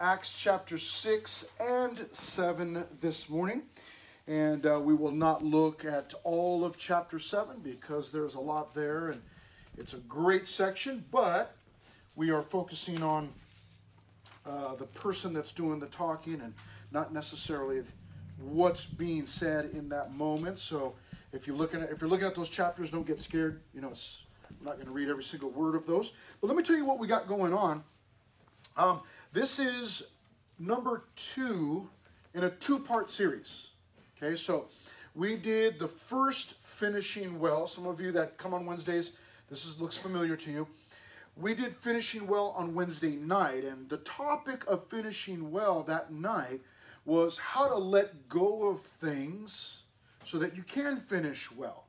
Acts chapter 6 and 7 this morning. And uh, we will not look at all of chapter 7 because there's a lot there and it's a great section, but we are focusing on uh, the person that's doing the talking and not necessarily what's being said in that moment. So if you're looking at if you're looking at those chapters, don't get scared. You know, I'm not going to read every single word of those. But let me tell you what we got going on. Um, this is number two in a two-part series. Okay, so we did the first finishing well. Some of you that come on Wednesdays, this is, looks familiar to you. We did finishing well on Wednesday night, and the topic of finishing well that night was how to let go of things so that you can finish well.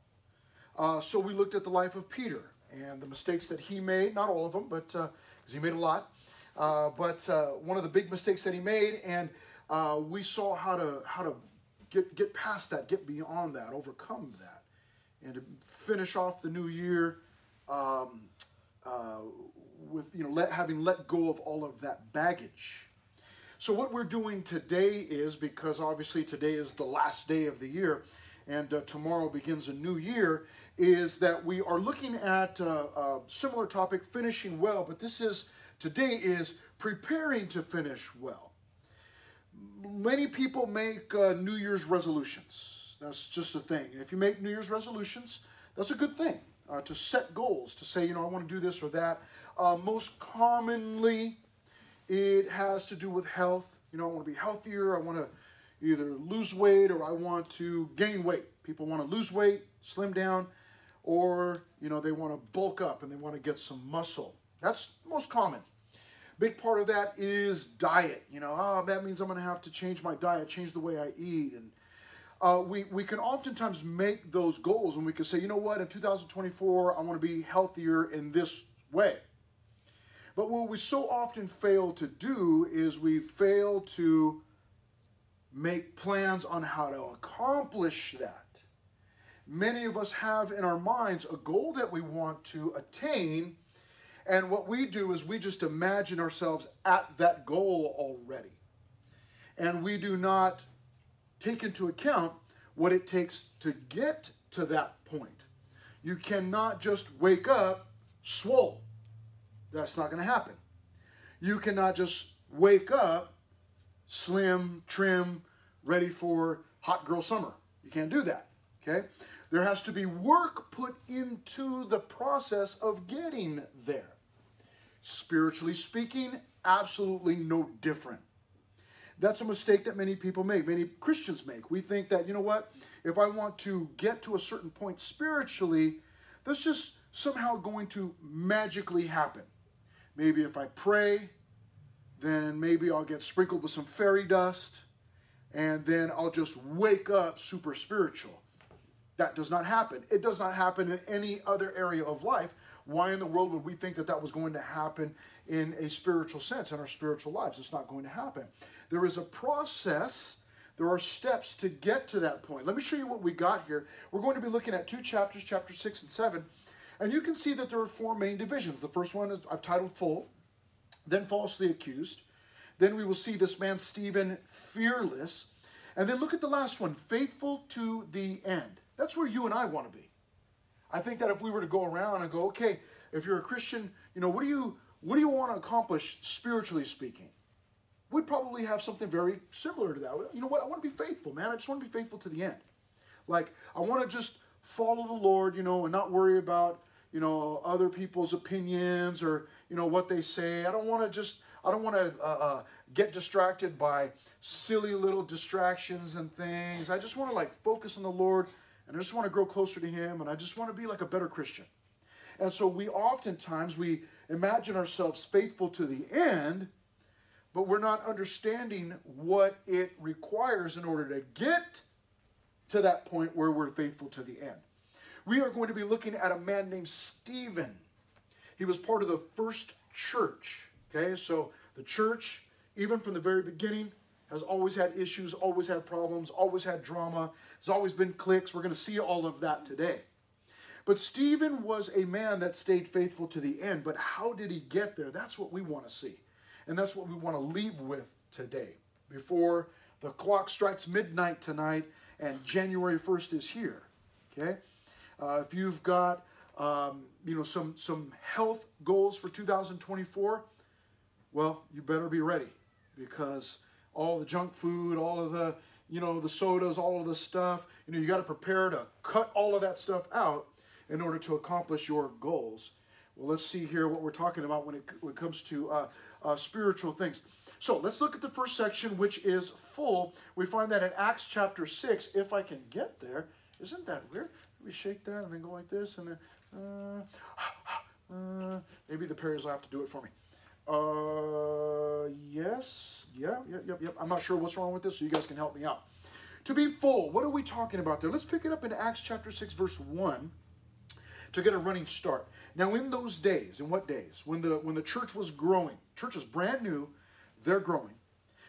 Uh, so we looked at the life of Peter and the mistakes that he made, not all of them, but because uh, he made a lot. Uh, but uh, one of the big mistakes that he made, and uh, we saw how to how to get get past that, get beyond that, overcome that, and to finish off the new year um, uh, with you know let, having let go of all of that baggage. So what we're doing today is because obviously today is the last day of the year, and uh, tomorrow begins a new year. Is that we are looking at a similar topic, finishing well, but this is today is preparing to finish well. Many people make uh, New Year's resolutions. That's just a thing. And if you make New Year's resolutions, that's a good thing uh, to set goals, to say, you know, I want to do this or that. Uh, most commonly, it has to do with health. You know, I want to be healthier. I want to either lose weight or I want to gain weight. People want to lose weight, slim down, or, you know, they want to bulk up and they want to get some muscle. That's most common. Big part of that is diet. You know, oh, that means I'm going to have to change my diet, change the way I eat. And uh, we, we can oftentimes make those goals and we can say, you know what, in 2024, I want to be healthier in this way. But what we so often fail to do is we fail to make plans on how to accomplish that. Many of us have in our minds a goal that we want to attain and what we do is we just imagine ourselves at that goal already. And we do not take into account what it takes to get to that point. You cannot just wake up swole. That's not going to happen. You cannot just wake up slim, trim, ready for hot girl summer. You can't do that. Okay? There has to be work put into the process of getting there. Spiritually speaking, absolutely no different. That's a mistake that many people make, many Christians make. We think that, you know what, if I want to get to a certain point spiritually, that's just somehow going to magically happen. Maybe if I pray, then maybe I'll get sprinkled with some fairy dust, and then I'll just wake up super spiritual. That does not happen. It does not happen in any other area of life why in the world would we think that that was going to happen in a spiritual sense in our spiritual lives? It's not going to happen. There is a process. There are steps to get to that point. Let me show you what we got here. We're going to be looking at two chapters, chapter 6 and 7. And you can see that there are four main divisions. The first one is I've titled Full, then Falsely Accused. Then we will see this man, Stephen, fearless. And then look at the last one, Faithful to the End. That's where you and I want to be. I think that if we were to go around and go, okay, if you're a Christian, you know, what do you what do you want to accomplish spiritually speaking? We'd probably have something very similar to that. You know what? I want to be faithful, man. I just want to be faithful to the end. Like I want to just follow the Lord, you know, and not worry about, you know, other people's opinions or, you know, what they say. I don't want to just I don't want to uh, uh, get distracted by silly little distractions and things. I just want to like focus on the Lord and I just want to grow closer to Him, and I just want to be like a better Christian. And so we oftentimes we imagine ourselves faithful to the end, but we're not understanding what it requires in order to get to that point where we're faithful to the end. We are going to be looking at a man named Stephen. He was part of the first church. Okay, so the church, even from the very beginning, has always had issues, always had problems, always had drama. There's always been cliques. We're going to see all of that today. But Stephen was a man that stayed faithful to the end. But how did he get there? That's what we want to see. And that's what we want to leave with today before the clock strikes midnight tonight and January 1st is here. Okay? Uh, if you've got um, you know some some health goals for 2024, well, you better be ready because all the junk food, all of the you know the sodas, all of the stuff, you know you got to prepare to cut all of that stuff out in order to accomplish your goals. Well, let's see here what we're talking about when it, when it comes to uh, uh, spiritual things. So let's look at the first section, which is full. We find that in Acts chapter 6, if I can get there. Isn't that weird? We shake that and then go like this, and then uh, uh, maybe the Perrys will have to do it for me. Uh, yes, yeah, yep, yep, yep. I'm not sure what's wrong with this, so you guys can help me out. To be full, what are we talking about there? Let's pick it up in Acts chapter 6, verse 1 to get a running start. Now, in those days, in what days? When the when the church was growing, church is brand new, they're growing.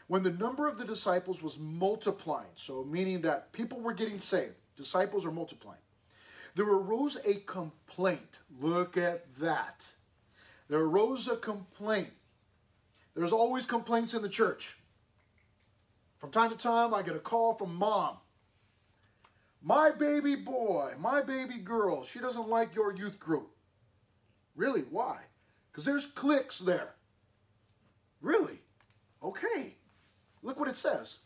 When the number of the disciples was multiplying, so meaning that people were getting saved, disciples are multiplying, there arose a complaint. Look at that. There arose a complaint. There's always complaints in the church. From time to time, I get a call from mom. My baby boy, my baby girl, she doesn't like your youth group. Really? Why? Because there's cliques there. Really? Okay. Look what it says.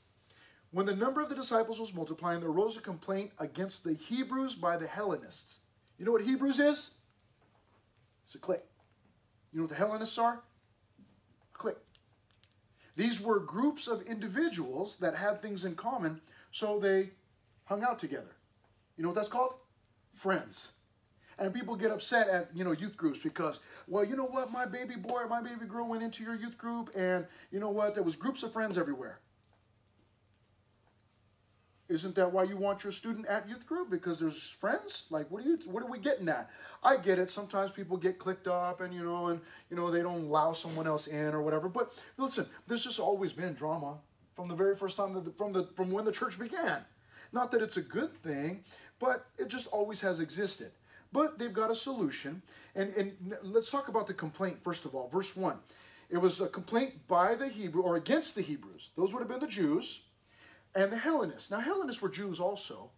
When the number of the disciples was multiplying, there arose a complaint against the Hebrews by the Hellenists. You know what Hebrews is? It's a clique. You know what the Hellenists are? Clique. These were groups of individuals that had things in common, so they hung out together. You know what that's called? Friends. And people get upset at, you know, youth groups because, well, you know what, my baby boy or my baby girl went into your youth group and you know what, there was groups of friends everywhere. Isn't that why you want your student at youth group? Because there's friends? Like, what are you, what are we getting at? I get it. Sometimes people get clicked up and, you know, and, you know, they don't allow someone else in or whatever. But listen, there's just always been drama from the very first time, that, from, the, from when the church began. Not that it's a good thing, but it just always has existed. But they've got a solution. And, and let's talk about the complaint, first of all. Verse 1. It was a complaint by the Hebrew, or against the Hebrews. Those would have been the Jews and the Hellenists. Now, Hellenists were Jews also,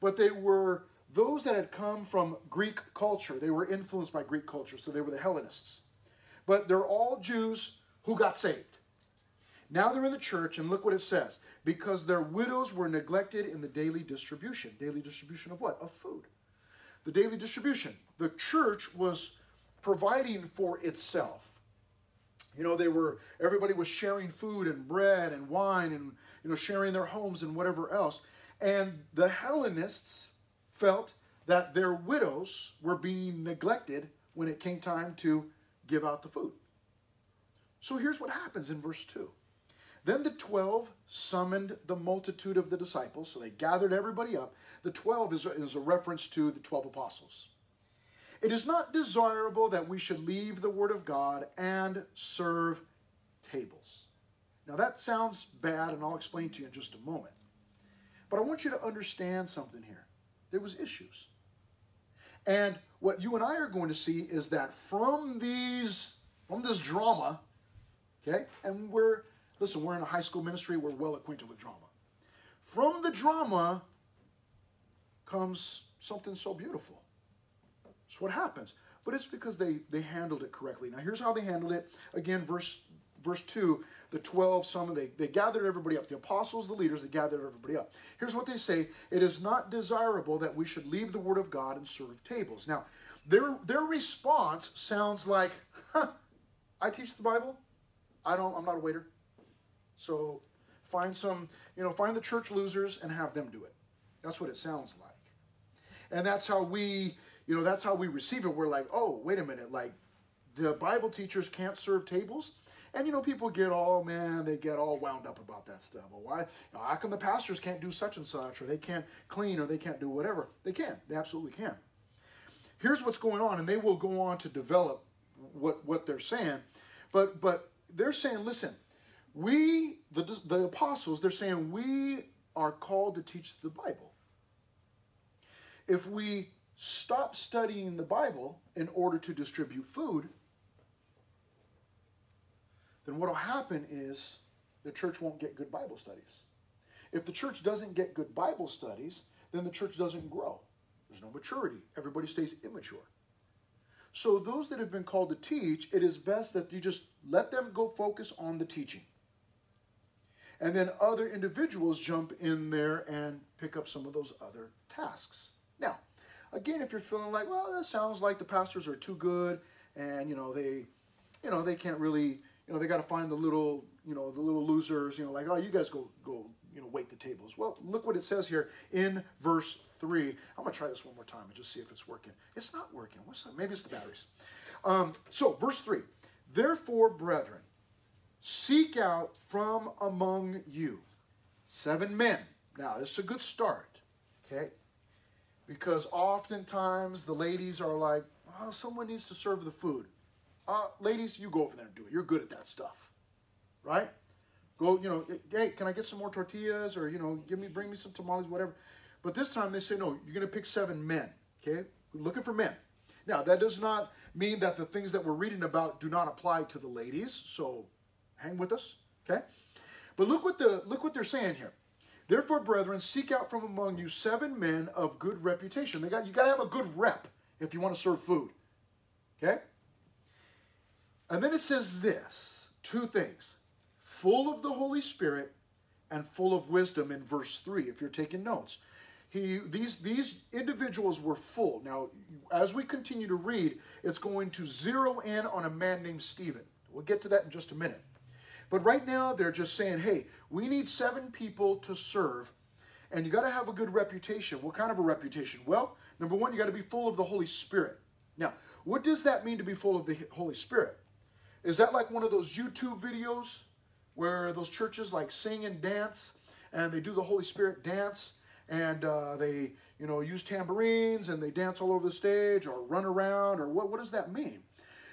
but they were those that had come from Greek culture. They were influenced by Greek culture, so they were the Hellenists. But they're all Jews who got saved. Now they're in the church, and look what it says because their widows were neglected in the daily distribution. Daily distribution of what? Of food. The daily distribution. The church was providing for itself. You know, they were, everybody was sharing food and bread and wine and, you know, sharing their homes and whatever else. And the Hellenists felt that their widows were being neglected when it came time to give out the food. So here's what happens in verse 2. Then the twelve summoned the multitude of the disciples, so they gathered everybody up. The twelve is a, is a reference to the twelve apostles. It is not desirable that we should leave the word of God and serve tables. Now that sounds bad, and I'll explain to you in just a moment. But I want you to understand something here. There was issues. And what you and I are going to see is that from these, from this drama, okay, and we're Listen, we're in a high school ministry, we're well acquainted with drama. From the drama comes something so beautiful. It's what happens. But it's because they, they handled it correctly. Now, here's how they handled it. Again, verse verse 2, the 12 some they, they gathered everybody up. The apostles, the leaders, they gathered everybody up. Here's what they say It is not desirable that we should leave the word of God and serve tables. Now, their their response sounds like, huh, I teach the Bible. I don't, I'm not a waiter. So find some, you know, find the church losers and have them do it. That's what it sounds like. And that's how we, you know, that's how we receive it. We're like, oh, wait a minute, like the Bible teachers can't serve tables. And you know, people get all man, they get all wound up about that stuff. Well, why? You know, how come the pastors can't do such and such, or they can't clean, or they can't do whatever? They can. They absolutely can. Here's what's going on, and they will go on to develop what what they're saying. But but they're saying, listen, we, the, the apostles, they're saying we are called to teach the Bible. If we stop studying the Bible in order to distribute food, then what will happen is the church won't get good Bible studies. If the church doesn't get good Bible studies, then the church doesn't grow. There's no maturity. Everybody stays immature. So, those that have been called to teach, it is best that you just let them go focus on the teaching. And then other individuals jump in there and pick up some of those other tasks. Now, again, if you're feeling like, well, that sounds like the pastors are too good and, you know, they, you know, they can't really, you know, they got to find the little, you know, the little losers, you know, like, oh, you guys go, go, you know, wait the tables. Well, look what it says here in verse 3. I'm going to try this one more time and just see if it's working. It's not working. What's that? Maybe it's the batteries. Um, so, verse 3. Therefore, brethren, seek out from among you seven men. Now, this is a good start, okay? Because oftentimes the ladies are like, oh, someone needs to serve the food. Uh, ladies, you go over there and do it. You're good at that stuff, right? Go, you know, hey, can I get some more tortillas or, you know, give me, bring me some tamales, whatever. But this time they say, no, you're going to pick seven men, okay? We're looking for men. Now, that does not mean that the things that we're reading about do not apply to the ladies. So hang with us, okay? But look what the look what they're saying here. Therefore, brethren, seek out from among you seven men of good reputation. They got you got to have a good rep if you want to serve food. Okay? And then it says this, two things. Full of the Holy Spirit and full of wisdom in verse 3 if you're taking notes. He, these, these individuals were full. Now, as we continue to read, it's going to zero in on a man named Stephen. We'll get to that in just a minute. But right now, they're just saying, hey, we need seven people to serve, and you got to have a good reputation. What kind of a reputation? Well, number one, you got to be full of the Holy Spirit. Now, what does that mean to be full of the Holy Spirit? Is that like one of those YouTube videos where those churches like sing and dance, and they do the Holy Spirit dance? and uh, they you know use tambourines and they dance all over the stage or run around or what, what does that mean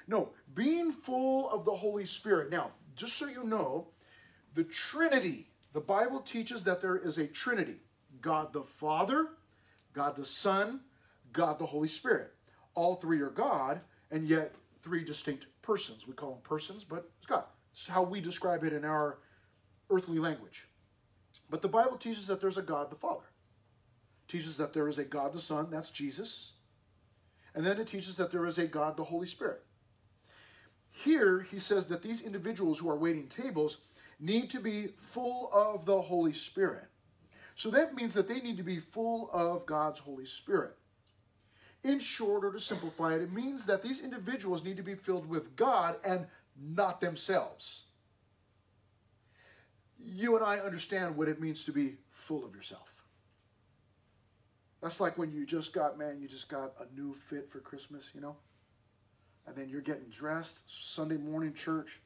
no being full of the holy spirit now just so you know the trinity. The bible teaches that there is a trinity. God the father god the son god the holy spirit. All three are god and yet three distinct persons. We call them persons but it's god. It's how we describe it in our earthly language. But the bible teaches that there's a god the father. Teaches that there is a God the Son, that's Jesus. And then it teaches that there is a God the Holy Spirit. Here, he says that these individuals who are waiting tables need to be full of the Holy Spirit. So that means that they need to be full of God's Holy Spirit. In short, or to simplify it, it means that these individuals need to be filled with God and not themselves. You and I understand what it means to be full of yourself. That's like when you just got, man, you just got a new fit for Christmas, you know? And then you're getting dressed, Sunday morning church,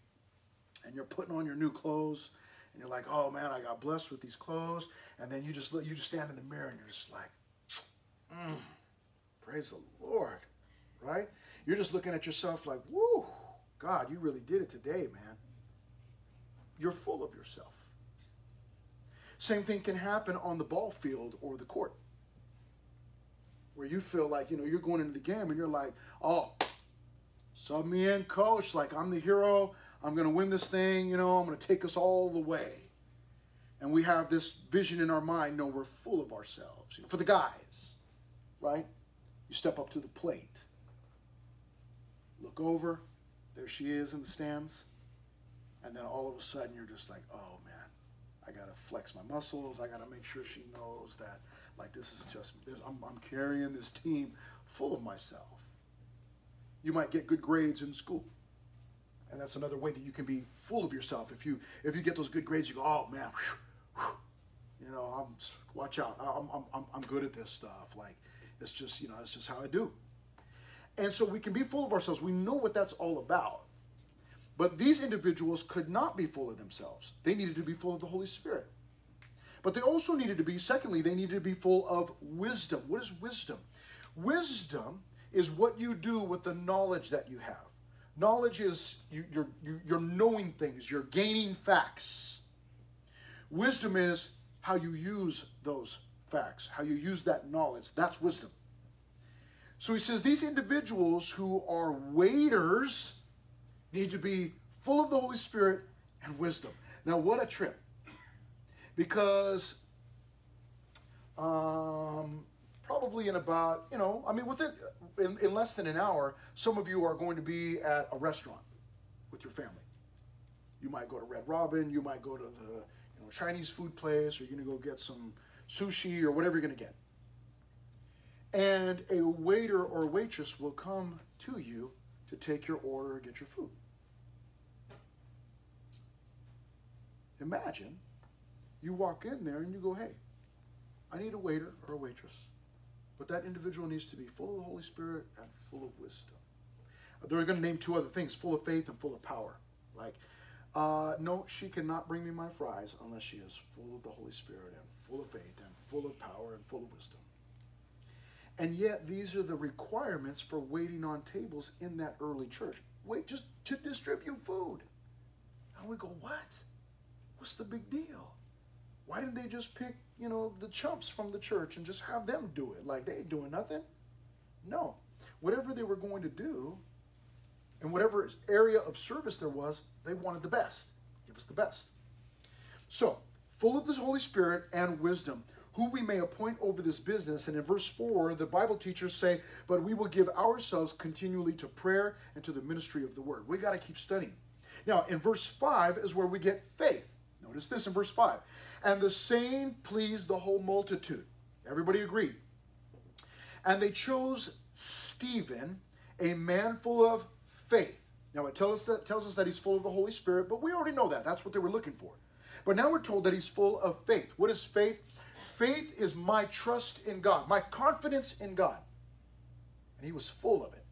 and you're putting on your new clothes, and you're like, oh man, I got blessed with these clothes. And then you just you just stand in the mirror and you're just like, mm, praise the Lord, right? You're just looking at yourself like, whoo, God, you really did it today, man. You're full of yourself. Same thing can happen on the ball field or the court where you feel like, you know, you're going into the game and you're like, oh, sub me in, coach. Like, I'm the hero. I'm going to win this thing. You know, I'm going to take us all the way. And we have this vision in our mind. No, we're full of ourselves. You know, for the guys, right? You step up to the plate. Look over. There she is in the stands. And then all of a sudden, you're just like, oh, man, I got to flex my muscles. I got to make sure she knows that like this is just this, I'm, I'm carrying this team full of myself. You might get good grades in school, and that's another way that you can be full of yourself. If you if you get those good grades, you go, oh man, whew, whew. you know, I'm watch out. I'm, I'm I'm good at this stuff. Like it's just you know it's just how I do. And so we can be full of ourselves. We know what that's all about. But these individuals could not be full of themselves. They needed to be full of the Holy Spirit. But they also needed to be, secondly, they needed to be full of wisdom. What is wisdom? Wisdom is what you do with the knowledge that you have. Knowledge is you, you're, you're knowing things, you're gaining facts. Wisdom is how you use those facts, how you use that knowledge. That's wisdom. So he says these individuals who are waiters need to be full of the Holy Spirit and wisdom. Now, what a trip. Because um, probably in about, you know, I mean, within in, in less than an hour, some of you are going to be at a restaurant with your family. You might go to Red Robin, you might go to the you know, Chinese food place, or you're going to go get some sushi or whatever you're going to get. And a waiter or waitress will come to you to take your order or get your food. Imagine you walk in there and you go, hey, I need a waiter or a waitress. But that individual needs to be full of the Holy Spirit and full of wisdom. They're going to name two other things full of faith and full of power. Like, uh, no, she cannot bring me my fries unless she is full of the Holy Spirit and full of faith and full of power and full of wisdom. And yet, these are the requirements for waiting on tables in that early church. Wait just to distribute food. And we go, what? What's the big deal? Why didn't they just pick, you know, the chumps from the church and just have them do it? Like they ain't doing nothing? No. Whatever they were going to do, and whatever area of service there was, they wanted the best. Give us the best. So, full of the Holy Spirit and wisdom, who we may appoint over this business. And in verse 4, the Bible teachers say, But we will give ourselves continually to prayer and to the ministry of the word. We got to keep studying. Now, in verse 5 is where we get faith. Notice this in verse 5. And the saying pleased the whole multitude. Everybody agreed. And they chose Stephen, a man full of faith. Now it tells us, that, tells us that he's full of the Holy Spirit, but we already know that. That's what they were looking for. But now we're told that he's full of faith. What is faith? Faith is my trust in God, my confidence in God. And he was full of it,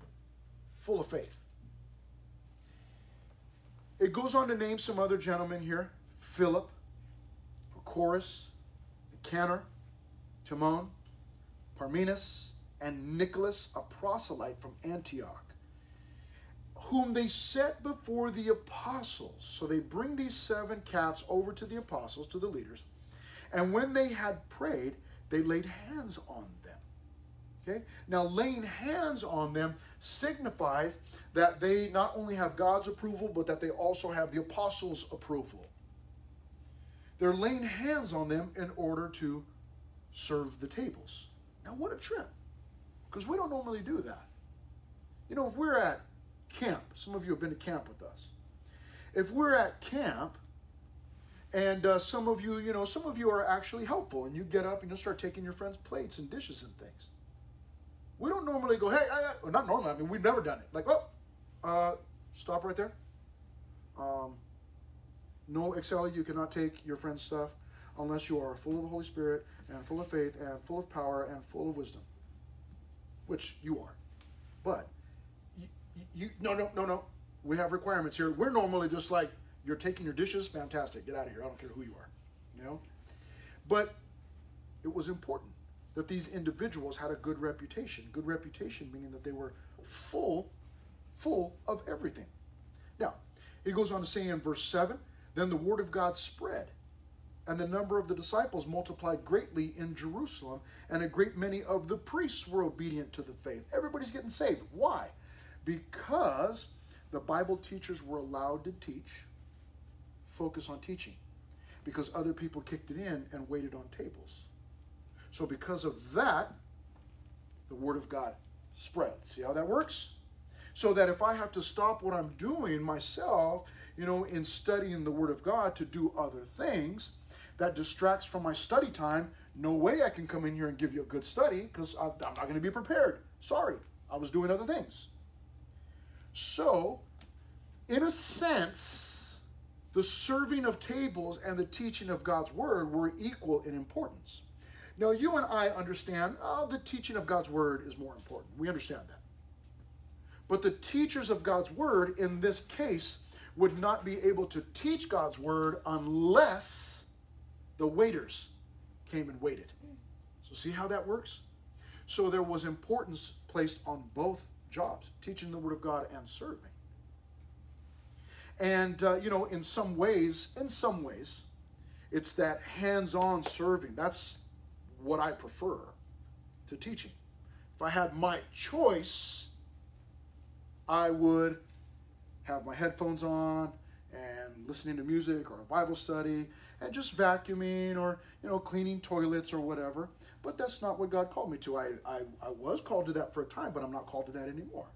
full of faith. It goes on to name some other gentlemen here Philip, Prochorus, Nicanor, Timon, Parmenas, and Nicholas, a proselyte from Antioch whom they set before the apostles. So they bring these seven cats over to the apostles, to the leaders. And when they had prayed, they laid hands on them. Okay? Now, laying hands on them signifies that they not only have God's approval, but that they also have the apostles' approval. They're laying hands on them in order to serve the tables. Now, what a trip! Because we don't normally do that. You know, if we're at camp. Some of you have been to camp with us. If we're at camp, and uh, some of you, you know, some of you are actually helpful, and you get up and you start taking your friends' plates and dishes and things. We don't normally go, hey, I, I, not normally. I mean, we've never done it. Like, oh, uh, stop right there. Um, no, Excel, you cannot take your friend's stuff unless you are full of the Holy Spirit and full of faith and full of power and full of wisdom, which you are. But you no no no no. We have requirements here. We're normally just like you're taking your dishes, fantastic. Get out of here. I don't care who you are. You know? But it was important that these individuals had a good reputation. Good reputation meaning that they were full, full of everything. Now, he goes on to say in verse 7 Then the word of God spread, and the number of the disciples multiplied greatly in Jerusalem, and a great many of the priests were obedient to the faith. Everybody's getting saved. Why? because the Bible teachers were allowed to teach, focus on teaching, because other people kicked it in and waited on tables. So, because of that, the Word of God spread. See how that works? So that if I have to stop what I'm doing myself, you know, in studying the Word of God to do other things, that distracts from my study time. No way I can come in here and give you a good study because I'm not going to be prepared. Sorry, I was doing other things. So, in a sense, the serving of tables and the teaching of God's word were equal in importance. Now, you and I understand oh, the teaching of God's word is more important. We understand that. But the teachers of God's word in this case would not be able to teach God's word unless the waiters came and waited. So, see how that works? So, there was importance placed on both jobs teaching the Word of God and serving. And, uh, you know, in some ways, in some ways, it's that hands on serving. That's what I prefer to teaching. If I had my choice, I would have my headphones on and listening to music or a Bible study and just vacuuming or you know cleaning toilets or whatever. But that's not what God called me to. I, I, I was called to that for a time, but I'm not called to that anymore.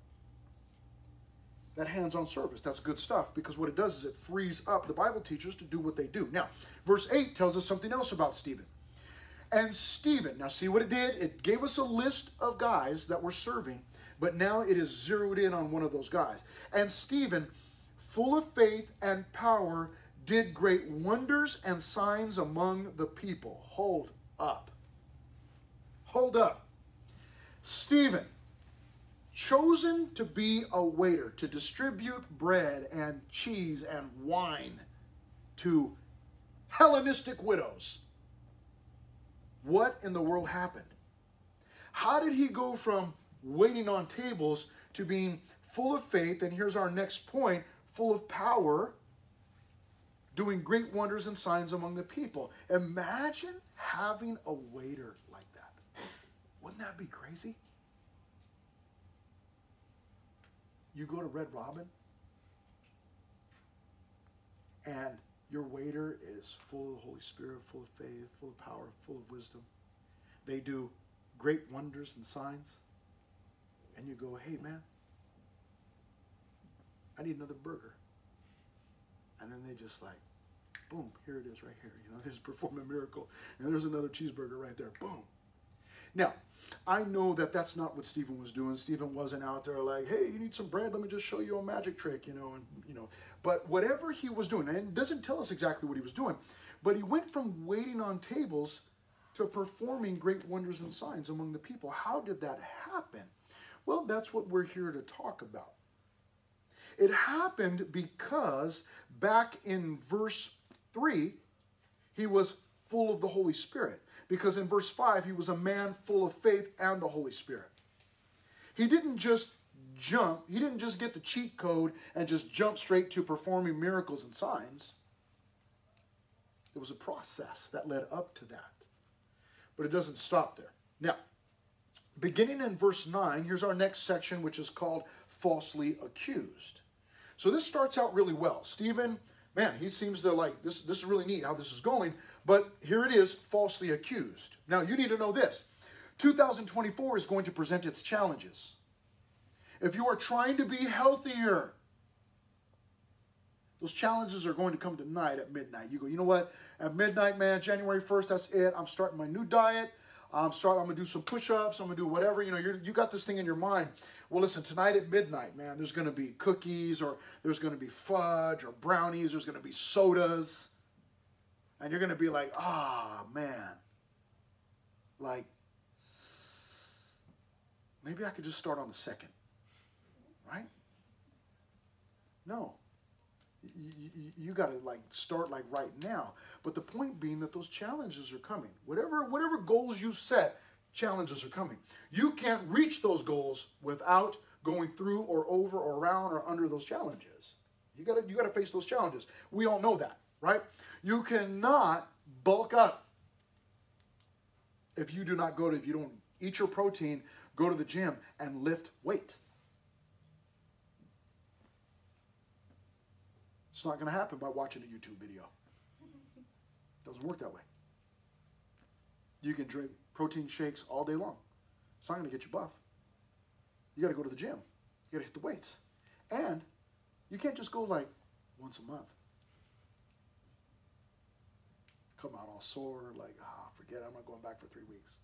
That hands-on service, that's good stuff because what it does is it frees up the Bible teachers to do what they do. Now, verse 8 tells us something else about Stephen. And Stephen, now see what it did? It gave us a list of guys that were serving, but now it is zeroed in on one of those guys. And Stephen, full of faith and power, did great wonders and signs among the people. Hold up. Hold up. Stephen, chosen to be a waiter, to distribute bread and cheese and wine to Hellenistic widows. What in the world happened? How did he go from waiting on tables to being full of faith? And here's our next point full of power, doing great wonders and signs among the people. Imagine having a waiter like that. Wouldn't that be crazy? You go to Red Robin and your waiter is full of the Holy Spirit, full of faith, full of power, full of wisdom. They do great wonders and signs. And you go, hey, man, I need another burger. And then they just like, boom, here it is right here. You know, they just perform a miracle. And there's another cheeseburger right there. Boom. Now, I know that that's not what Stephen was doing. Stephen wasn't out there like, hey, you need some bread? Let me just show you a magic trick, you know, and you know. But whatever he was doing, and it doesn't tell us exactly what he was doing, but he went from waiting on tables to performing great wonders and signs among the people. How did that happen? Well, that's what we're here to talk about. It happened because back in verse 3, he was full of the Holy Spirit because in verse 5, he was a man full of faith and the Holy Spirit. He didn't just jump, he didn't just get the cheat code and just jump straight to performing miracles and signs. It was a process that led up to that. But it doesn't stop there. Now, beginning in verse 9, here's our next section, which is called falsely accused. So this starts out really well. Stephen, man, he seems to like this. This is really neat how this is going. But here it is, falsely accused. Now, you need to know this 2024 is going to present its challenges. If you are trying to be healthier, those challenges are going to come tonight at midnight. You go, you know what? At midnight, man, January 1st, that's it. I'm starting my new diet. I'm starting, I'm gonna do some push-ups, I'm gonna do whatever, you know, you you got this thing in your mind. Well, listen, tonight at midnight, man, there's gonna be cookies or there's gonna be fudge or brownies, there's gonna be sodas. And you're to be like, ah, oh, man. Like, maybe I could just start on the second. Right? No. You, you, got to like start like right now. But the point being that those challenges are coming. Whatever whatever goals you set, challenges are coming. You can't reach those goals without going through or over or around or under those challenges. You got to you got to face those challenges. We all know that, right? You cannot bulk up if you do not go to, if you don't eat your protein, go to the gym and lift weight. It's not going to happen by watching a YouTube video. It doesn't work that way. You can drink protein shakes all day long. It's not going to get you buff. You got to go to the gym. You got to hit the weights. And you can't just go like once a month come out all sore, like, ah, forget it, I'm not going back for three weeks.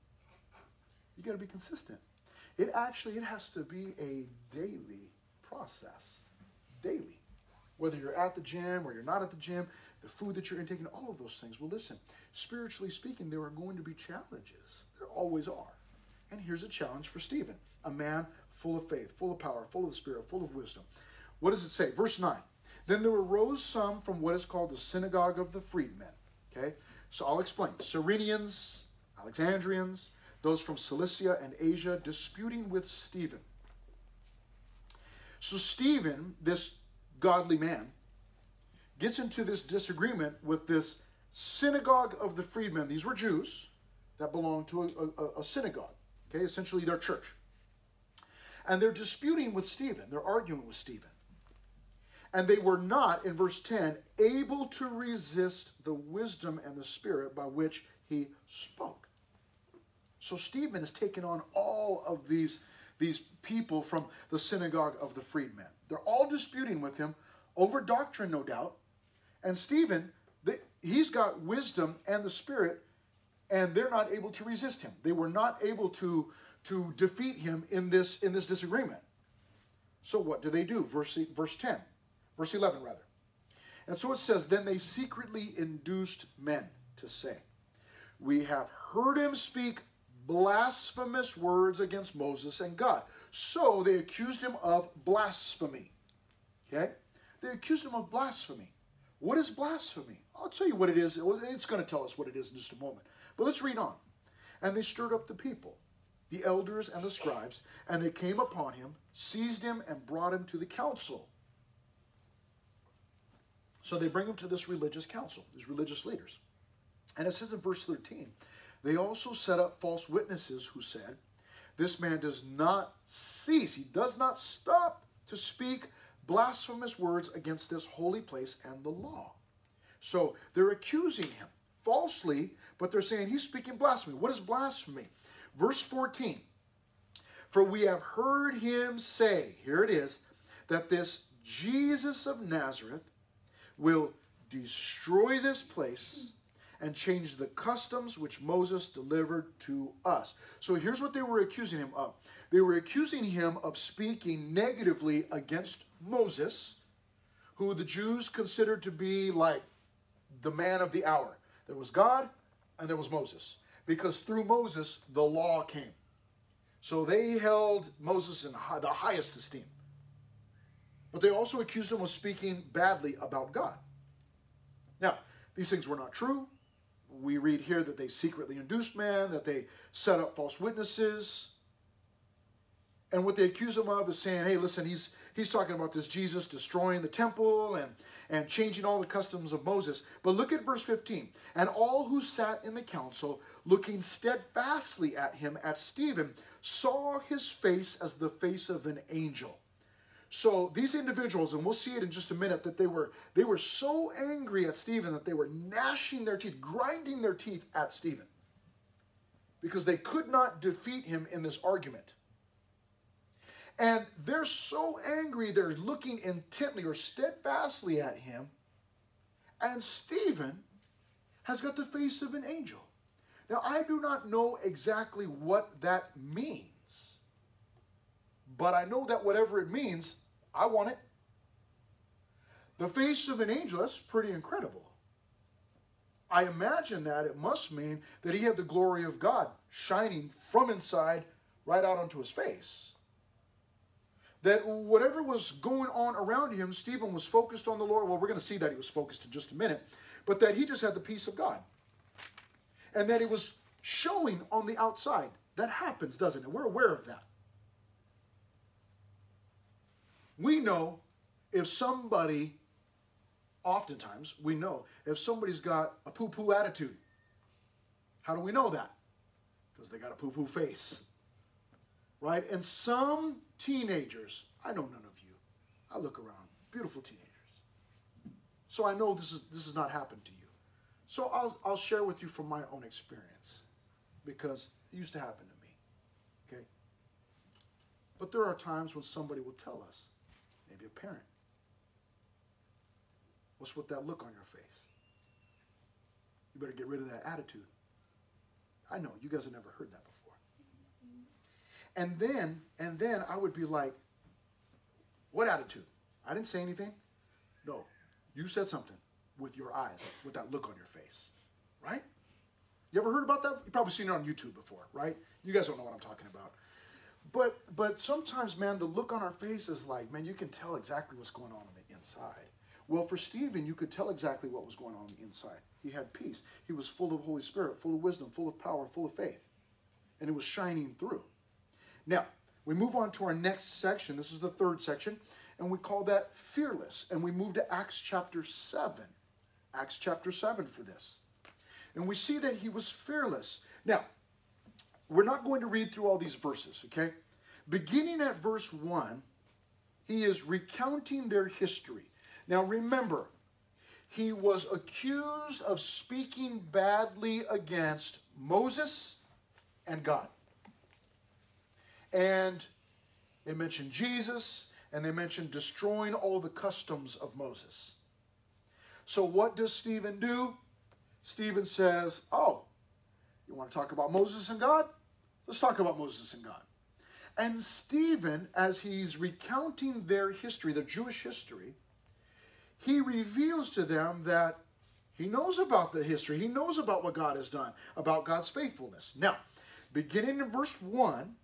You got to be consistent. It actually, it has to be a daily process, daily. Whether you're at the gym or you're not at the gym, the food that you're intaking, all of those things. Well, listen, spiritually speaking, there are going to be challenges. There always are. And here's a challenge for Stephen, a man full of faith, full of power, full of the Spirit, full of wisdom. What does it say? Verse 9. Then there arose some from what is called the synagogue of the freedmen. Okay? So I'll explain. Cyrenians, Alexandrians, those from Cilicia and Asia disputing with Stephen. So Stephen, this godly man, gets into this disagreement with this synagogue of the freedmen. These were Jews that belonged to a, a, a synagogue, okay, essentially their church. And they're disputing with Stephen, they're arguing with Stephen. And they were not, in verse 10, able to resist the wisdom and the spirit by which he spoke. So Stephen is taking on all of these, these people from the synagogue of the freedmen. They're all disputing with him over doctrine, no doubt. And Stephen, he's got wisdom and the spirit, and they're not able to resist him. They were not able to, to defeat him in this, in this disagreement. So what do they do? Verse, verse 10, verse 11 rather. And so it says, Then they secretly induced men to say, We have heard him speak blasphemous words against Moses and God. So they accused him of blasphemy. Okay? They accused him of blasphemy. What is blasphemy? I'll tell you what it is. It's going to tell us what it is in just a moment. But let's read on. And they stirred up the people, the elders and the scribes, and they came upon him, seized him, and brought him to the council. So they bring him to this religious council, these religious leaders. And it says in verse 13, they also set up false witnesses who said, This man does not cease, he does not stop to speak blasphemous words against this holy place and the law. So they're accusing him falsely, but they're saying he's speaking blasphemy. What is blasphemy? Verse 14 For we have heard him say, here it is, that this Jesus of Nazareth will destroy this place and change the customs which Moses delivered to us. So here's what they were accusing him of they were accusing him of speaking negatively against Moses, who the Jews considered to be like the man of the hour. There was God and there was Moses, because through Moses the law came. So they held Moses in the highest esteem. But they also accused him of speaking badly about God. Now, these things were not true. We read here that they secretly induced man, that they set up false witnesses. And what they accuse him of is saying, hey, listen, he's he's talking about this Jesus destroying the temple and, and changing all the customs of Moses. But look at verse 15. And all who sat in the council, looking steadfastly at him, at Stephen, saw his face as the face of an angel. So these individuals, and we'll see it in just a minute, that they were they were so angry at Stephen that they were gnashing their teeth, grinding their teeth at Stephen. Because they could not defeat him in this argument. And they're so angry, they're looking intently or steadfastly at him. And Stephen has got the face of an angel. Now, I do not know exactly what that means, but I know that whatever it means, I want it. The face of an angel, that's pretty incredible. I imagine that it must mean that he had the glory of God shining from inside right out onto his face that whatever was going on around him, Stephen was focused on the Lord. Well, we're going to see that he was focused in just a minute, but that he just had the peace of God. And that it was showing on the outside. That happens, doesn't it? We're aware of that. We know if somebody, oftentimes, we know if somebody's got a poo poo attitude. How do we know that? Because they got a poo poo face. Right? And some Teenagers, I know none of you. I look around, beautiful teenagers. So I know this is this has not happened to you. So I'll I'll share with you from my own experience because it used to happen to me. Okay? But there are times when somebody will tell us, maybe a parent, what's with that look on your face? You better get rid of that attitude. I know you guys have never heard that before. And then, and then I would be like, what attitude? I didn't say anything. No, you said something with your eyes, with that look on your face, right? You ever heard about that? You've probably seen it on YouTube before, right? You guys don't know what I'm talking about. But but sometimes, man, the look on our face is like, man, you can tell exactly what's going on on the inside. Well, for Stephen, you could tell exactly what was going on on the inside. He had peace. He was full of Holy Spirit, full of wisdom, full of power, full of faith. And it was shining through. Now, we move on to our next section. This is the third section, and we call that fearless. And we move to Acts chapter 7. Acts chapter 7 for this. And we see that he was fearless. Now, we're not going to read through all these verses, okay? Beginning at verse 1, he is recounting their history. Now remember, he was accused of speaking badly against Moses and God. And they mentioned Jesus and they mentioned destroying all the customs of Moses. So what does Stephen do? Stephen says, Oh, you want to talk about Moses and God? Let's talk about Moses and God. And Stephen, as he's recounting their history, their Jewish history, he reveals to them that he knows about the history. He knows about what God has done, about God's faithfulness. Now, beginning in verse 1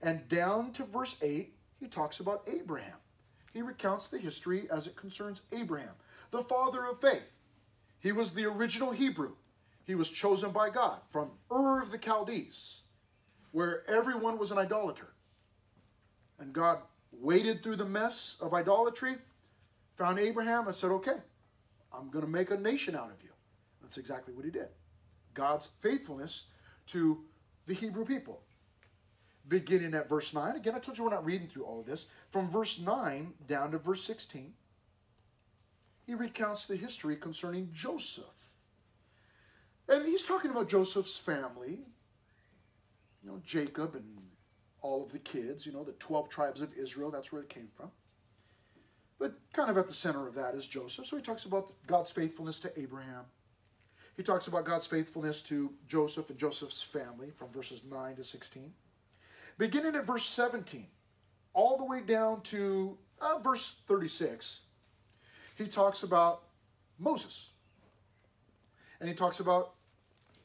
and down to verse 8, he talks about Abraham. He recounts the history as it concerns Abraham, the father of faith. He was the original Hebrew. He was chosen by God from Ur of the Chaldees, where everyone was an idolater. And God waded through the mess of idolatry, found Abraham, and said, Okay, I'm going to make a nation out of you. That's exactly what he did. God's faithfulness to the Hebrew people. Beginning at verse 9. Again, I told you we're not reading through all of this. From verse 9 down to verse 16, he recounts the history concerning Joseph. And he's talking about Joseph's family, you know, Jacob and all of the kids, you know, the 12 tribes of Israel, that's where it came from. But kind of at the center of that is Joseph. So he talks about God's faithfulness to Abraham. He talks about God's faithfulness to Joseph and Joseph's family from verses 9 to 16. Beginning at verse 17, all the way down to uh, verse 36, he talks about Moses. And he talks about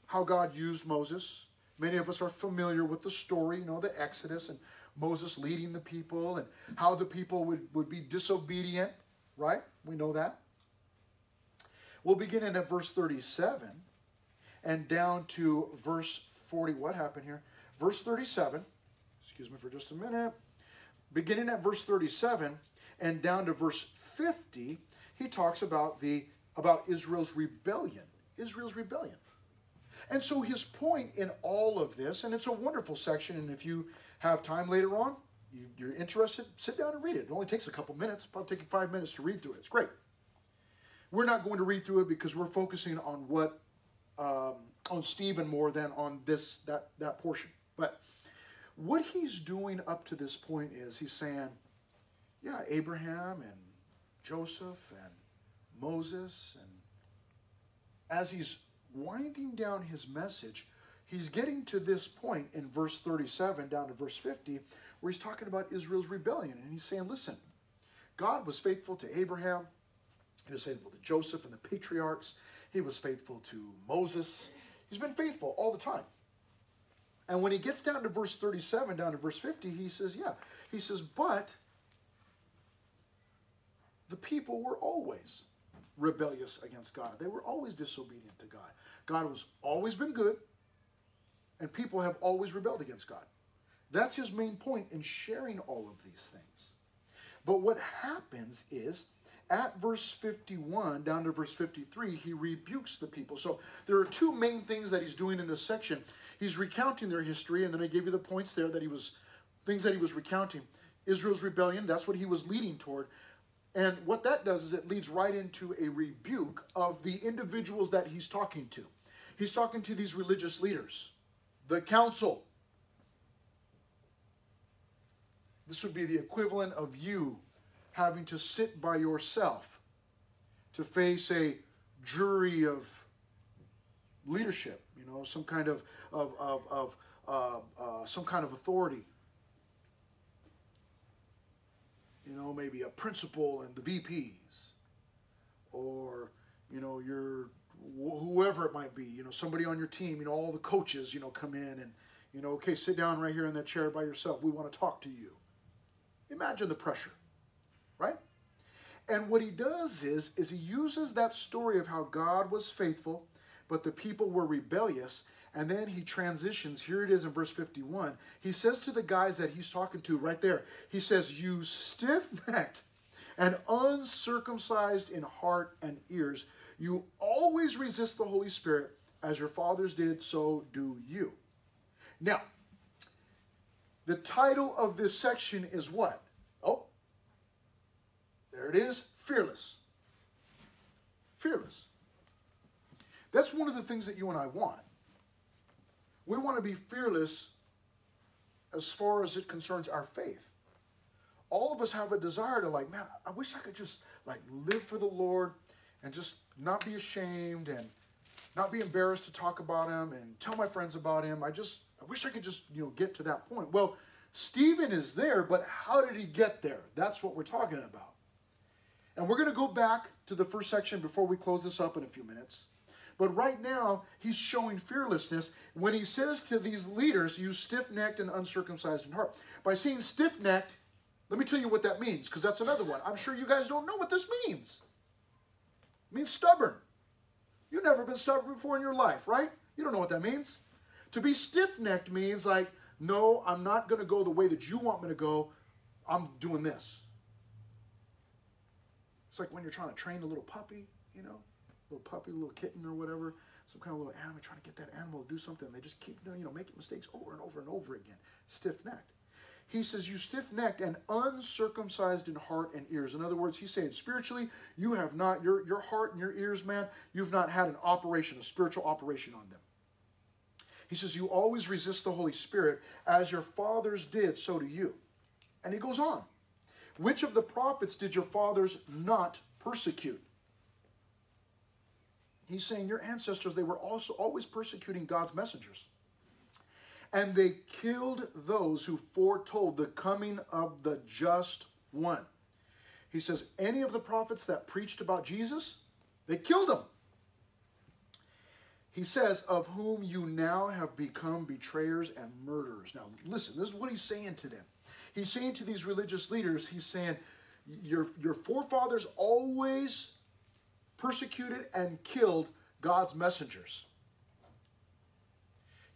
how God used Moses. Many of us are familiar with the story, you know, the Exodus and Moses leading the people and how the people would, would be disobedient, right? We know that. We'll begin in at verse 37 and down to verse 40. What happened here? Verse 37, excuse me for just a minute. Beginning at verse 37 and down to verse 50, he talks about the about Israel's rebellion. Israel's rebellion. And so his point in all of this, and it's a wonderful section, and if you have time later on, you, are interested, sit down and read it. It only takes a couple minutes, probably you five minutes to read through it. It's great. We're not going to read through it because we're focusing on what um, on Stephen more than on this that that portion. But what he's doing up to this point is he's saying, yeah, Abraham and Joseph and Moses and as he's winding down his message, he's getting to this point in verse 37 down to verse 50 where he's talking about Israel's rebellion. And he's saying, listen, God was faithful to Abraham, he was faithful to Joseph and the patriarchs, he was faithful to Moses. He's been faithful all the time. And when he gets down to verse 37, down to verse 50, he says, yeah, he says, but the people were always rebellious against God. They were always disobedient to God. God has always been good, and people have always rebelled against God. That's his main point in sharing all of these things. But what happens is, at verse 51 down to verse 53, he rebukes the people. So there are two main things that he's doing in this section. He's recounting their history, and then I gave you the points there that he was, things that he was recounting. Israel's rebellion, that's what he was leading toward. And what that does is it leads right into a rebuke of the individuals that he's talking to. He's talking to these religious leaders, the council. This would be the equivalent of you having to sit by yourself to face a jury of leadership, you know, some kind of, of, of, of uh, uh, some kind of authority you know, maybe a principal and the VPs, or you know, your whoever it might be, you know, somebody on your team, you know, all the coaches, you know, come in and you know, okay, sit down right here in that chair by yourself. We want to talk to you. Imagine the pressure, right? And what he does is, is he uses that story of how God was faithful, but the people were rebellious, and then he transitions. Here it is in verse 51. He says to the guys that he's talking to right there, he says, You stiff necked and uncircumcised in heart and ears, you always resist the Holy Spirit as your fathers did, so do you. Now, the title of this section is what? Oh, there it is Fearless. fearless. That's one of the things that you and I want. We want to be fearless as far as it concerns our faith. All of us have a desire to like, man, I wish I could just like live for the Lord and just not be ashamed and not be embarrassed to talk about him and tell my friends about him. I just I wish I could just, you know, get to that point. Well, Stephen is there, but how did he get there? That's what we're talking about. And we're going to go back to the first section before we close this up in a few minutes. But right now, he's showing fearlessness when he says to these leaders, you stiff necked and uncircumcised in heart. By saying stiff necked, let me tell you what that means, because that's another one. I'm sure you guys don't know what this means. It means stubborn. You've never been stubborn before in your life, right? You don't know what that means. To be stiff necked means like, no, I'm not going to go the way that you want me to go. I'm doing this. It's like when you're trying to train a little puppy, you know, little puppy, little kitten or whatever, some kind of little animal, trying to get that animal to do something. They just keep, you know, making mistakes over and over and over again. Stiff necked. He says, You stiff necked and uncircumcised in heart and ears. In other words, he's saying spiritually, you have not, your, your heart and your ears, man, you've not had an operation, a spiritual operation on them. He says, You always resist the Holy Spirit as your fathers did, so do you. And he goes on. Which of the prophets did your fathers not persecute? He's saying your ancestors, they were also always persecuting God's messengers. And they killed those who foretold the coming of the just one. He says, any of the prophets that preached about Jesus, they killed them. He says, of whom you now have become betrayers and murderers. Now, listen, this is what he's saying to them. He's saying to these religious leaders, he's saying, your, your forefathers always persecuted and killed God's messengers.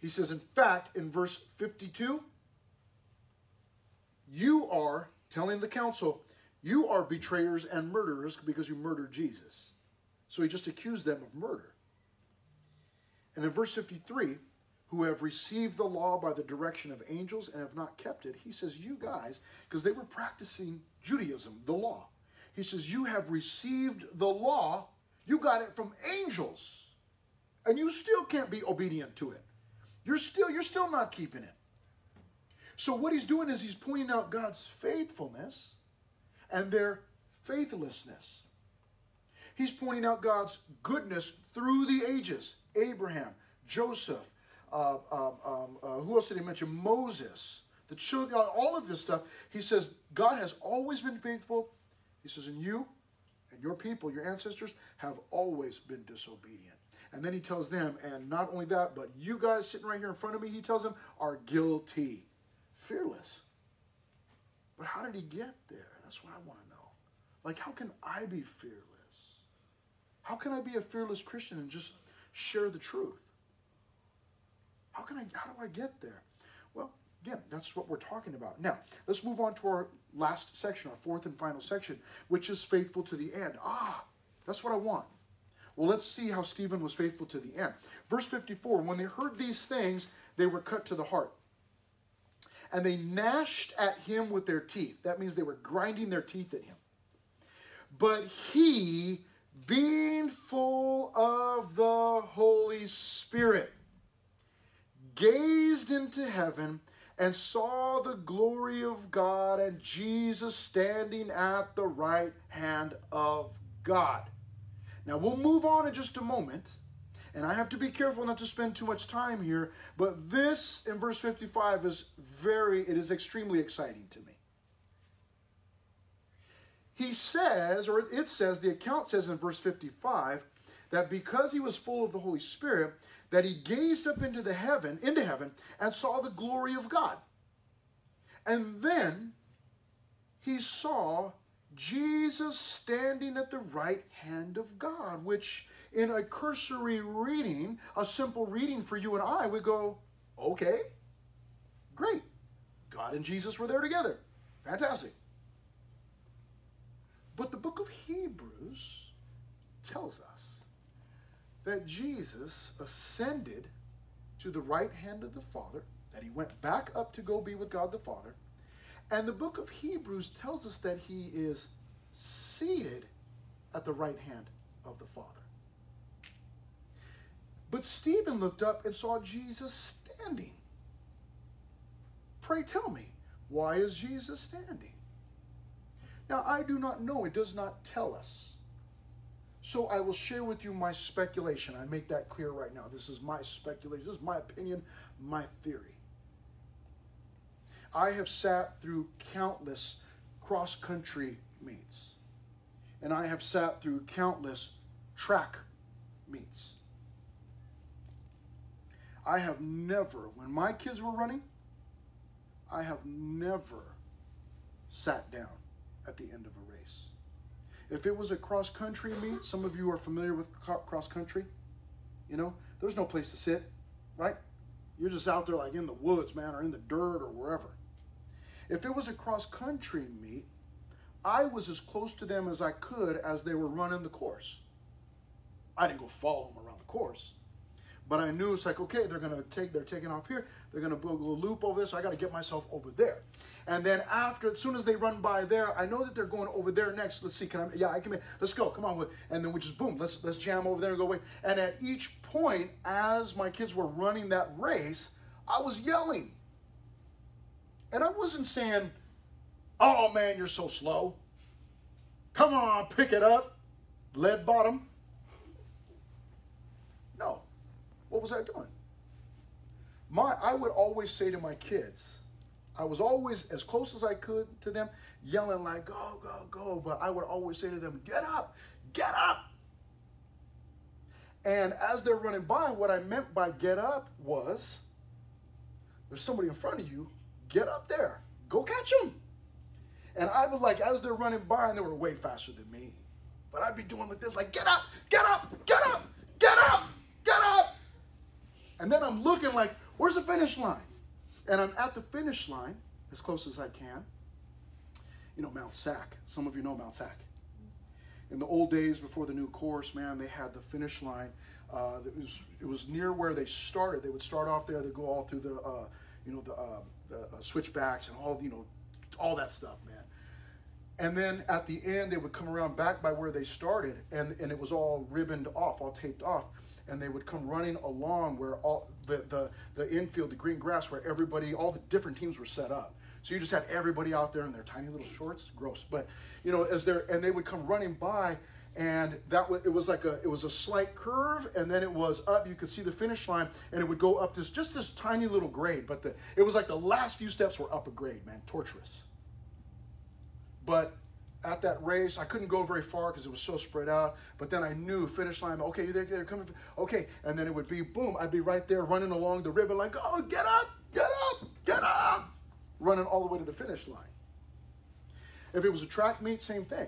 He says, in fact, in verse 52, you are telling the council, you are betrayers and murderers because you murdered Jesus. So he just accused them of murder. And in verse 53, who have received the law by the direction of angels and have not kept it, he says, You guys, because they were practicing Judaism, the law. He says, You have received the law, you got it from angels, and you still can't be obedient to it. You're still, you're still not keeping it. So what he's doing is he's pointing out God's faithfulness and their faithlessness. He's pointing out God's goodness through the ages. Abraham, Joseph, uh, um, um, uh, who else did he mention? Moses, the children, all of this stuff. He says, God has always been faithful. He says, and you and your people, your ancestors, have always been disobedient. And then he tells them, and not only that, but you guys sitting right here in front of me, he tells them, are guilty. Fearless. But how did he get there? That's what I want to know. Like, how can I be fearless? How can I be a fearless Christian and just share the truth? How can I, how do I get there? Well, again, that's what we're talking about. Now, let's move on to our last section, our fourth and final section, which is faithful to the end. Ah, that's what I want. Well, let's see how Stephen was faithful to the end. Verse 54 When they heard these things, they were cut to the heart. And they gnashed at him with their teeth. That means they were grinding their teeth at him. But he, being full of the Holy Spirit, gazed into heaven and saw the glory of God and Jesus standing at the right hand of God. Now we'll move on in just a moment, and I have to be careful not to spend too much time here, but this in verse 55 is very, it is extremely exciting to me. He says, or it says, the account says in verse 55, that because he was full of the Holy Spirit, that he gazed up into the heaven, into heaven, and saw the glory of God. And then he saw Jesus standing at the right hand of God, which in a cursory reading, a simple reading for you and I, we go, okay, great. God and Jesus were there together. Fantastic. But the book of Hebrews tells us that Jesus ascended to the right hand of the Father, that he went back up to go be with God the Father. And the book of Hebrews tells us that he is seated at the right hand of the Father. But Stephen looked up and saw Jesus standing. Pray tell me, why is Jesus standing? Now, I do not know. It does not tell us. So I will share with you my speculation. I make that clear right now. This is my speculation. This is my opinion, my theory. I have sat through countless cross country meets, and I have sat through countless track meets. I have never, when my kids were running, I have never sat down at the end of a race. If it was a cross country meet, some of you are familiar with cross country, you know, there's no place to sit, right? You're just out there like in the woods, man, or in the dirt or wherever. If it was a cross country meet, I was as close to them as I could as they were running the course. I didn't go follow them around the course. But I knew it's like, okay, they're gonna take, they're taking off here, they're gonna build a loop over this, so I gotta get myself over there. And then after, as soon as they run by there, I know that they're going over there next. Let's see, can I, yeah, I can, let's go, come on. And then we just, boom, let's, let's jam over there and go away. And at each point, as my kids were running that race, I was yelling. And I wasn't saying, oh man, you're so slow. Come on, pick it up. Lead bottom. No. What was I doing? My, I would always say to my kids, I was always as close as I could to them, yelling like, go, go, go. But I would always say to them, get up, get up. And as they're running by, what I meant by get up was there's somebody in front of you, get up there, go catch them. And I was like, as they're running by, and they were way faster than me, but I'd be doing like this, like, get up, get up, get up, get up, get up. And then I'm looking like, where's the finish line? And I'm at the finish line as close as I can. You know, Mount SAC. Some of you know Mount SAC. In the old days before the new course, man, they had the finish line. Uh, it was it was near where they started. They would start off there. They'd go all through the uh, you know the, uh, the uh, switchbacks and all you know all that stuff, man. And then at the end, they would come around back by where they started, and, and it was all ribboned off, all taped off and they would come running along where all the, the, the infield, the green grass, where everybody, all the different teams were set up. So you just had everybody out there in their tiny little shorts, gross. But you know, as they're and they would come running by, and that was it was like a it was a slight curve, and then it was up. You could see the finish line, and it would go up this just this tiny little grade. But the it was like the last few steps were up a grade, man, torturous. But at that race. I couldn't go very far because it was so spread out. But then I knew finish line. Okay, they're, they're coming. Okay, and then it would be boom. I'd be right there running along the ribbon like, oh, get up, get up, get up, running all the way to the finish line. If it was a track meet, same thing.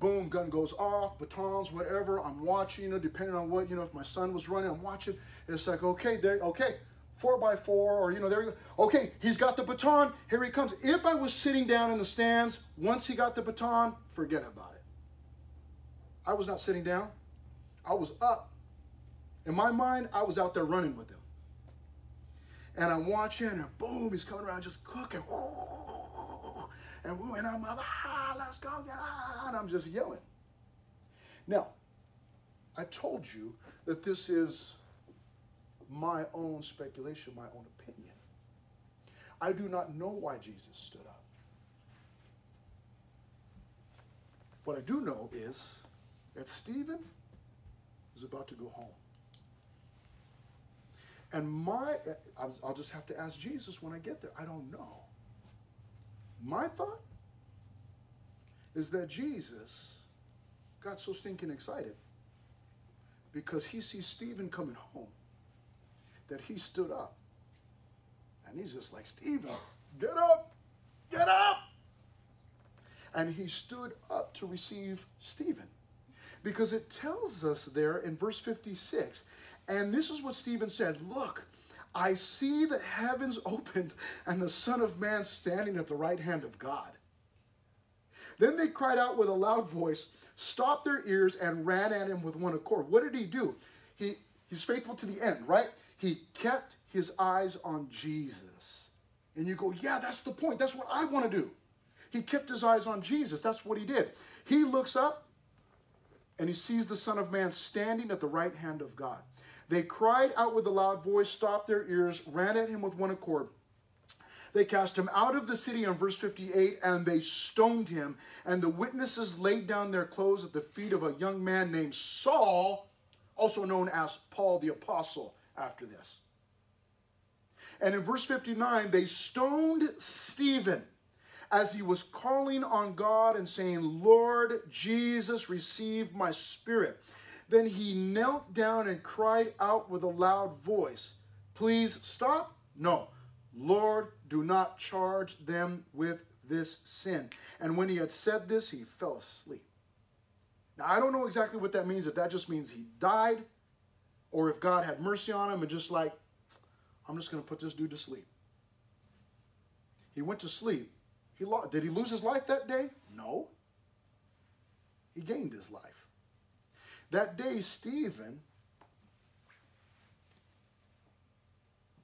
Boom, gun goes off, batons, whatever. I'm watching, you know, depending on what, you know, if my son was running, I'm watching. It's like, okay, there, okay, four by four, or you know, there you go. Okay, he's got the baton. Here he comes. If I was sitting down in the stands, once he got the baton, forget about it. I was not sitting down. I was up. In my mind, I was out there running with him. And I'm watching, and boom, he's coming around just cooking. And, and I'm like, ah, let's go, yeah, and I'm just yelling. Now, I told you that this is my own speculation, my own opinion. I do not know why Jesus stood up. What I do know is that Stephen is about to go home. And my, I'll just have to ask Jesus when I get there. I don't know. My thought is that Jesus got so stinking excited because he sees Stephen coming home that he stood up. And he's just like, Stephen, get up, get up. And he stood up to receive Stephen. Because it tells us there in verse 56, and this is what Stephen said Look, I see the heavens opened and the Son of Man standing at the right hand of God. Then they cried out with a loud voice, stopped their ears, and ran at him with one accord. What did he do? He, he's faithful to the end, right? He kept his eyes on Jesus. And you go, yeah, that's the point. That's what I want to do. He kept his eyes on Jesus. That's what he did. He looks up and he sees the Son of Man standing at the right hand of God. They cried out with a loud voice, stopped their ears, ran at him with one accord. They cast him out of the city on verse 58 and they stoned him. And the witnesses laid down their clothes at the feet of a young man named Saul, also known as Paul the Apostle, after this. And in verse 59, they stoned Stephen as he was calling on God and saying, Lord Jesus, receive my spirit. Then he knelt down and cried out with a loud voice, Please stop? No. Lord, do not charge them with this sin. And when he had said this, he fell asleep. Now, I don't know exactly what that means, if that just means he died, or if God had mercy on him and just like, I'm just going to put this dude to sleep. He went to sleep. He lost, did he lose his life that day? No. He gained his life. That day, Stephen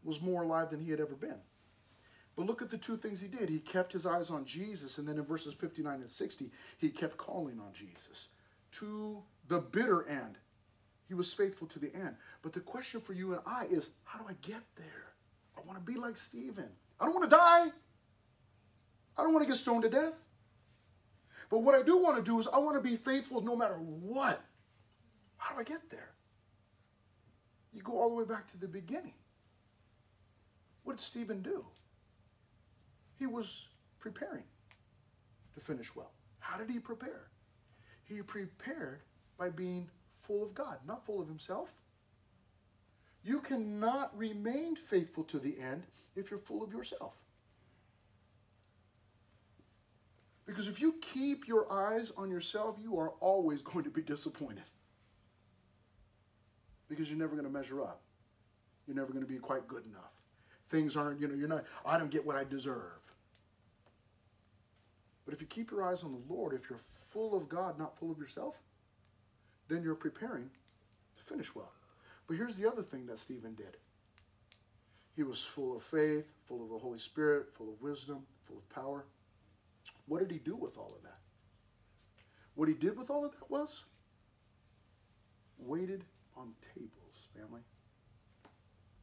was more alive than he had ever been. But look at the two things he did. He kept his eyes on Jesus, and then in verses 59 and 60, he kept calling on Jesus to the bitter end. He was faithful to the end. But the question for you and I is how do I get there? I want to be like Stephen. I don't want to die. I don't want to get stoned to death. But what I do want to do is I want to be faithful no matter what. How do I get there? You go all the way back to the beginning. What did Stephen do? He was preparing to finish well. How did he prepare? He prepared by being full of God, not full of himself. You cannot remain faithful to the end if you're full of yourself. Because if you keep your eyes on yourself, you are always going to be disappointed. Because you're never going to measure up. You're never going to be quite good enough. Things aren't, you know, you're not, I don't get what I deserve. But if you keep your eyes on the Lord, if you're full of God, not full of yourself, then you're preparing to finish well. But here's the other thing that Stephen did. He was full of faith, full of the Holy Spirit, full of wisdom, full of power. What did he do with all of that? What he did with all of that was waited on tables, family.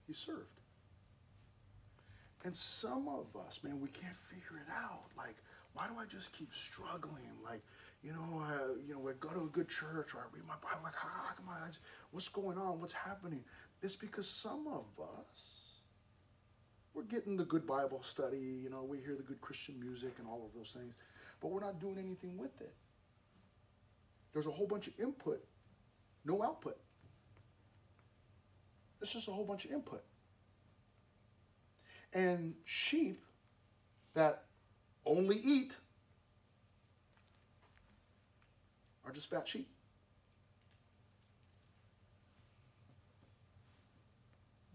He served. And some of us, man, we can't figure it out. Like, why do I just keep struggling? Like, you know, uh, you know, I go to a good church or I read my Bible. Like, how come I? What's going on? What's happening? It's because some of us, we're getting the good Bible study. You know, we hear the good Christian music and all of those things, but we're not doing anything with it. There's a whole bunch of input, no output. It's just a whole bunch of input. And sheep that only eat are just fat sheep.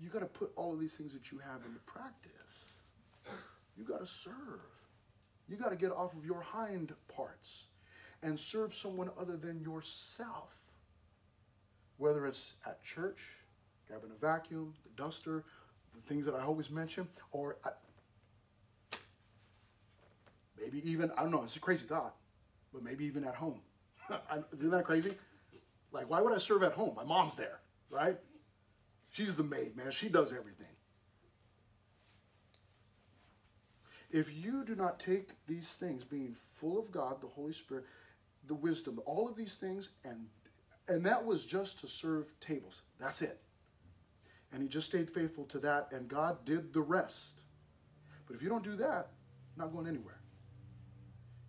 You got to put all of these things that you have into practice. You got to serve. You got to get off of your hind parts and serve someone other than yourself. Whether it's at church, grabbing a vacuum, the duster, the things that I always mention, or maybe even, I don't know, it's a crazy thought, but maybe even at home. Isn't that crazy? Like, why would I serve at home? My mom's there, right? She's the maid, man. She does everything. If you do not take these things, being full of God, the Holy Spirit, the wisdom, all of these things, and and that was just to serve tables. That's it. And he just stayed faithful to that, and God did the rest. But if you don't do that, not going anywhere.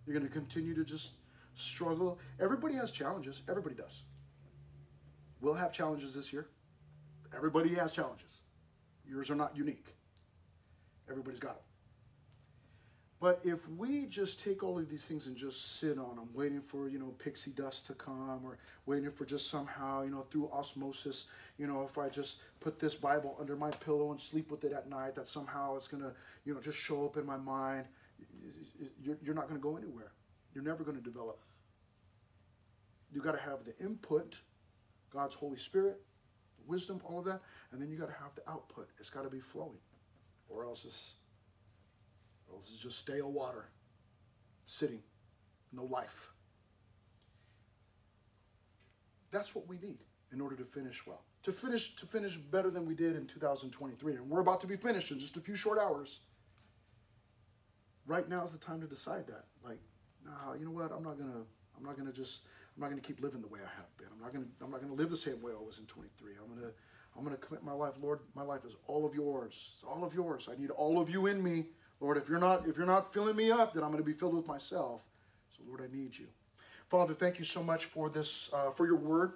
You're going to continue to just struggle. Everybody has challenges. Everybody does. We'll have challenges this year. Everybody has challenges. Yours are not unique. Everybody's got them. But if we just take all of these things and just sit on them, waiting for, you know, pixie dust to come or waiting for just somehow, you know, through osmosis, you know, if I just put this Bible under my pillow and sleep with it at night, that somehow it's going to, you know, just show up in my mind, you're, not going to go anywhere. You're never going to develop. You got to have the input, God's Holy Spirit, wisdom, all of that, and then you got to have the output. It's got to be flowing, or else it's, or else it's just stale water, sitting, no life. That's what we need in order to finish well. To finish to finish better than we did in 2023. And we're about to be finished in just a few short hours. Right now is the time to decide that. Like, nah, you know what? I'm not gonna I'm not gonna just I'm not gonna keep living the way I have been. I'm not gonna I'm not gonna live the same way I was in 23. I'm gonna I'm gonna commit my life, Lord. My life is all of yours. It's all of yours. I need all of you in me. Lord, if you're not if you're not filling me up, then I'm gonna be filled with myself. So Lord, I need you. Father, thank you so much for this, uh, for your word.